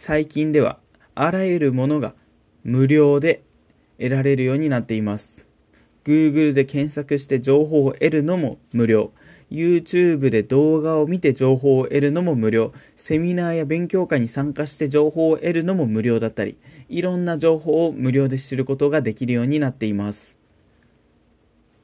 最近ではあらゆるものが無料で得られるようになっています。Google で検索して情報を得るのも無料。YouTube で動画を見て情報を得るのも無料。セミナーや勉強会に参加して情報を得るのも無料だったり、いろんな情報を無料で知ることができるようになっています。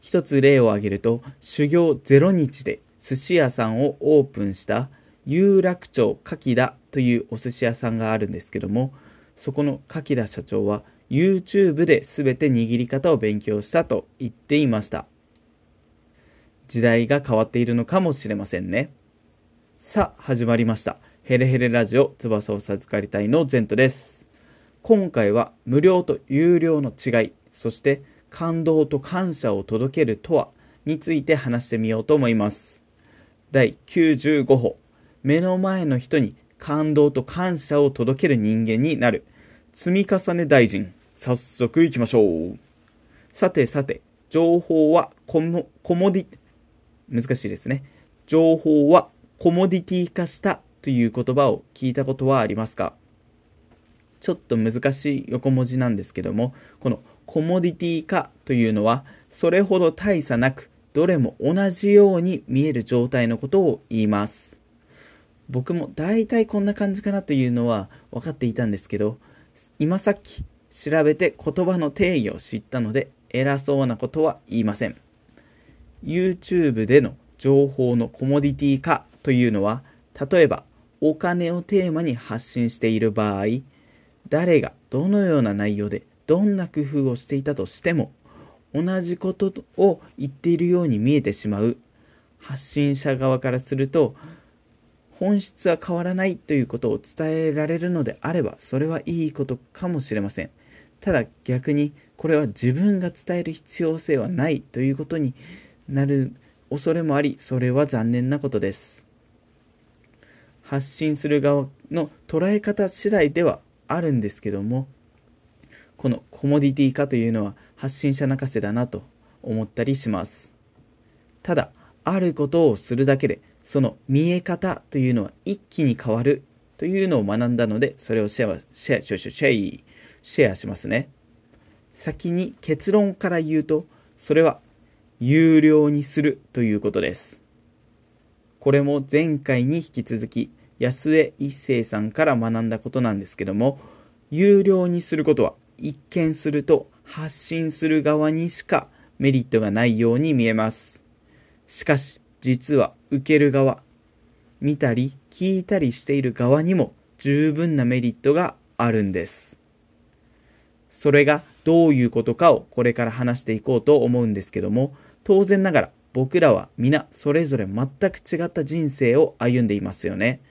一つ例を挙げると、修行0日で寿司屋さんをオープンした有楽町柿田というお寿司屋さんがあるんですけども、そこの柿田社長は YouTube で全て握り方を勉強したと言っていました。時代が変わっているのかもしれませんね。さあ、始まりました。ヘレヘレラジオ翼を授かりたいのゼントです。今回は無料と有料の違い、そして感動と感謝を届けるとはについて話してみようと思います。第95歩、目の前の人に感動と感謝を届ける人間になる。積み重ね大臣。早速行きましょう。さてさて、情報はコモコモディ、難しいですね。情報はコモディティ化したという言葉を聞いたことはありますか？ちょっと難しい横文字なんですけども、このコモディティ化というのは、それほど大差なく、どれも同じように見える状態のことを言います。僕も大体こんな感じかなというのは分かっていたんですけど、今さっき調べて言葉の定義を知ったので偉そうなことは言いません。YouTube での情報のコモディティ化というのは例えばお金をテーマに発信している場合誰がどのような内容でどんな工夫をしていたとしても同じことを言っているように見えてしまう。発信者側からすると本質は変わらないということを伝えられるのであればそれはいいことかもしれません。ただ逆にこれは自分が伝える必要性はないということになる恐れもありそれは残念なことです。発信する側の捉え方次第ではあるんですけどもこのコモディティ化というのは発信者泣かせだなと思ったりします。ただあることをするだけでその見え方というのは一気に変わるというのを学んだので、それをシェア、シェア、シェア、シェア、シェアしますね。先に結論から言うと、それは有料にするということです。これも前回に引き続き、安江一生さんから学んだことなんですけども、有料にすることは一見すると発信する側にしかメリットがないように見えます。しかし、実は受ける側、見たり聞いたりしている側にも十分なメリットがあるんです。それがどういうことかをこれから話していこうと思うんですけども、当然ながら僕らは皆それぞれ全く違った人生を歩んでいますよね。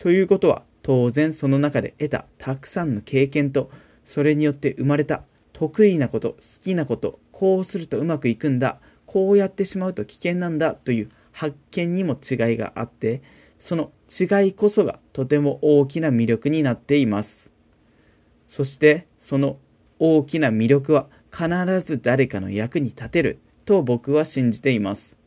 ということは当然その中で得たたくさんの経験とそれによって生まれた得意なこと好きなことこうするとうまくいくんだこうやってしまうと危険なんだという発見にも違いがあってその違いこそがとても大きな魅力になっています。そしてその大きな魅力は必ず誰かの役に立てると僕は信じています。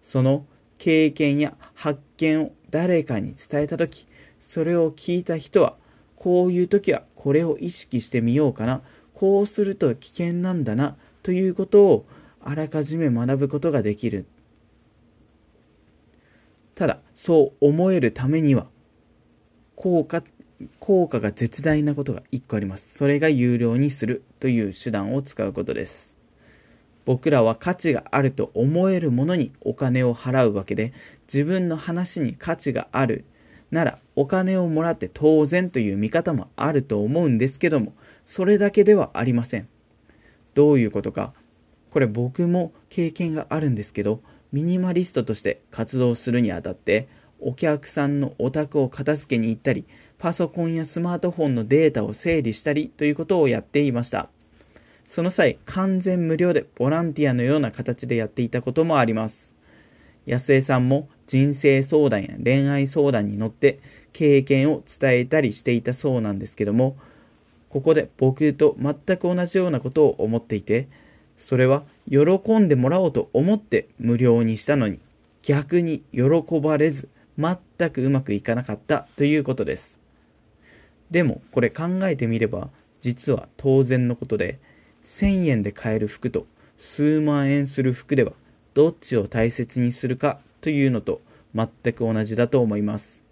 その経験や発見を誰かに伝えた時それを聞いた人はこういう時はこれを意識してみようかなこうすると危険なんだなということをあらかじめ学ぶことができる。ただそう思えるためには効果効果が絶大なことが1個あります。それが有料にするという手段を使うことです。僕らは価値があると思えるものにお金を払うわけで自分の話に価値があるならお金をもらって当然という見方もあると思うんですけどもそれだけではありません。どういうことかこれ僕も経験があるんですけどミニマリストとして活動するにあたってお客さんのお宅を片付けに行ったりパソコンやスマートフォンのデータを整理したりということをやっていました。その際完全無料でボランティアのような形でやっていたこともあります。安江さんも人生相談や恋愛相談に乗って経験を伝えたりしていたそうなんですけどもここで僕と全く同じようなことを思っていてそれは喜んでもらおうと思って無料にしたのに逆に喜ばれず全くうまくいかなかったということです。でもこれ考えてみれば実は当然のことで1000円で買える服と数万円する服ではどっちを大切にするかというのと全く同じだと思います。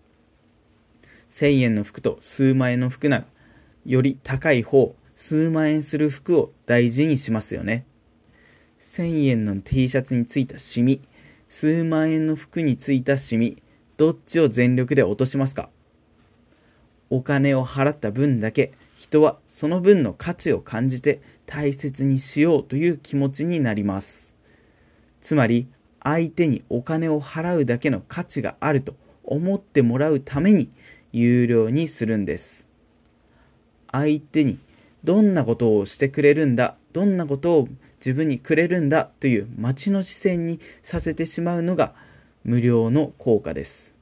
1000円の服と数万円の服ならより高い方数万円する服を大事にしますよね。1000円の T シャツについたシミ。数万円の服についたシミ。どっちを全力で落としますか？お金を払った分だけ。人はその分の価値を感じて大切にしようという気持ちになります。つまり相手にお金を払うだけの価値があると思ってもらうために有料にするんです。相手にどんなことをしてくれるんだ？どんなことを自分にくれるんだという待ちの視線にさせてしまうのが無料の効果です。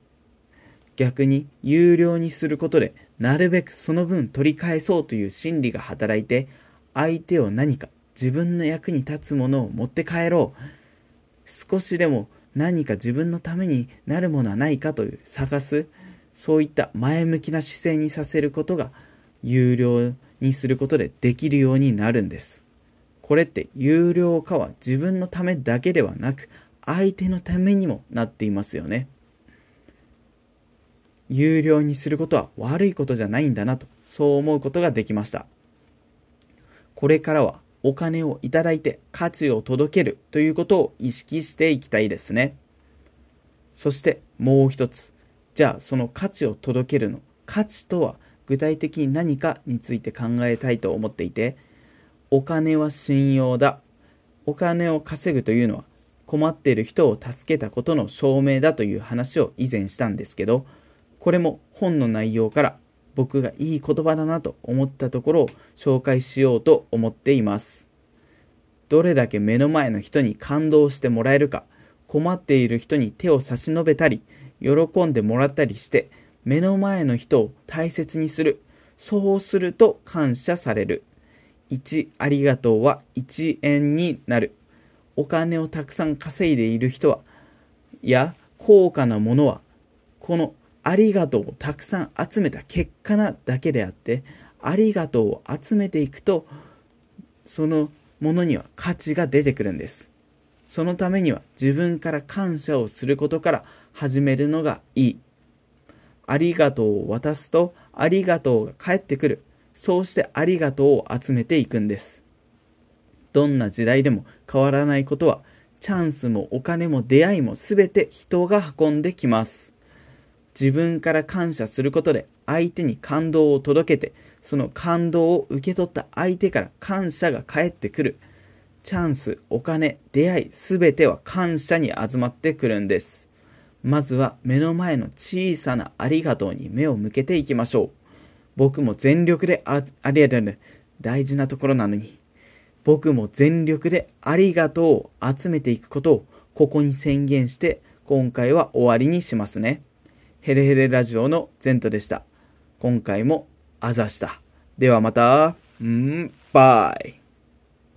逆に有料にすることでなるべくその分取り返そうという心理が働いて相手を何か自分の役に立つものを持って帰ろう。少しでも何か自分のためになるものはないかという探すそういった前向きな姿勢にさせることが有料にすることでできるようになるんです。これって有料化は自分のためだけではなく相手のためにもなっていますよね。有料にすることは悪いことじゃないんだなとそう思うことができました。これからはお金をいただいて価値を届けるということを意識していきたいですね。そしてもう一つじゃあその価値を届けるの価値とは具体的に何かについて考えたいと思っていてお金は信用だ。お金を稼ぐというのは困っている人を助けたことの証明だという話を以前したんですけどこれも本の内容から僕がいい言葉だなと思ったところを紹介しようと思っています。どれだけ目の前の人に感動してもらえるか困っている人に手を差し伸べたり喜んでもらったりして目の前の人を大切にするそうすると感謝される。1ありがとうは1円になる。お金をたくさん稼いでいる人はや高価なものはこのありがとうをたくさん集めた結果なだけであってありがとうを集めていくとそのものには価値が出てくるんです。そのためには自分から感謝をすることから始めるのがいい。ありがとうを渡すとありがとうが返ってくる。そうしてありがとうを集めていくんです。どんな時代でも変わらないことはチャンスもお金も出会いも全て人が運んできます。自分から感謝することで相手に感動を届けてその感動を受け取った相手から感謝が返ってくる。チャンスお金出会い全ては感謝に集まってくるんです。まずは目の前の小さなありがとうに目を向けていきましょう。僕も全力でありがとう大事なところなのに僕も全力でありがとうを集めていくことをここに宣言して今回は終わりにしますね。ヘレヘレラジオのゼントでした。今回もあざした。ではまた、んーバイ。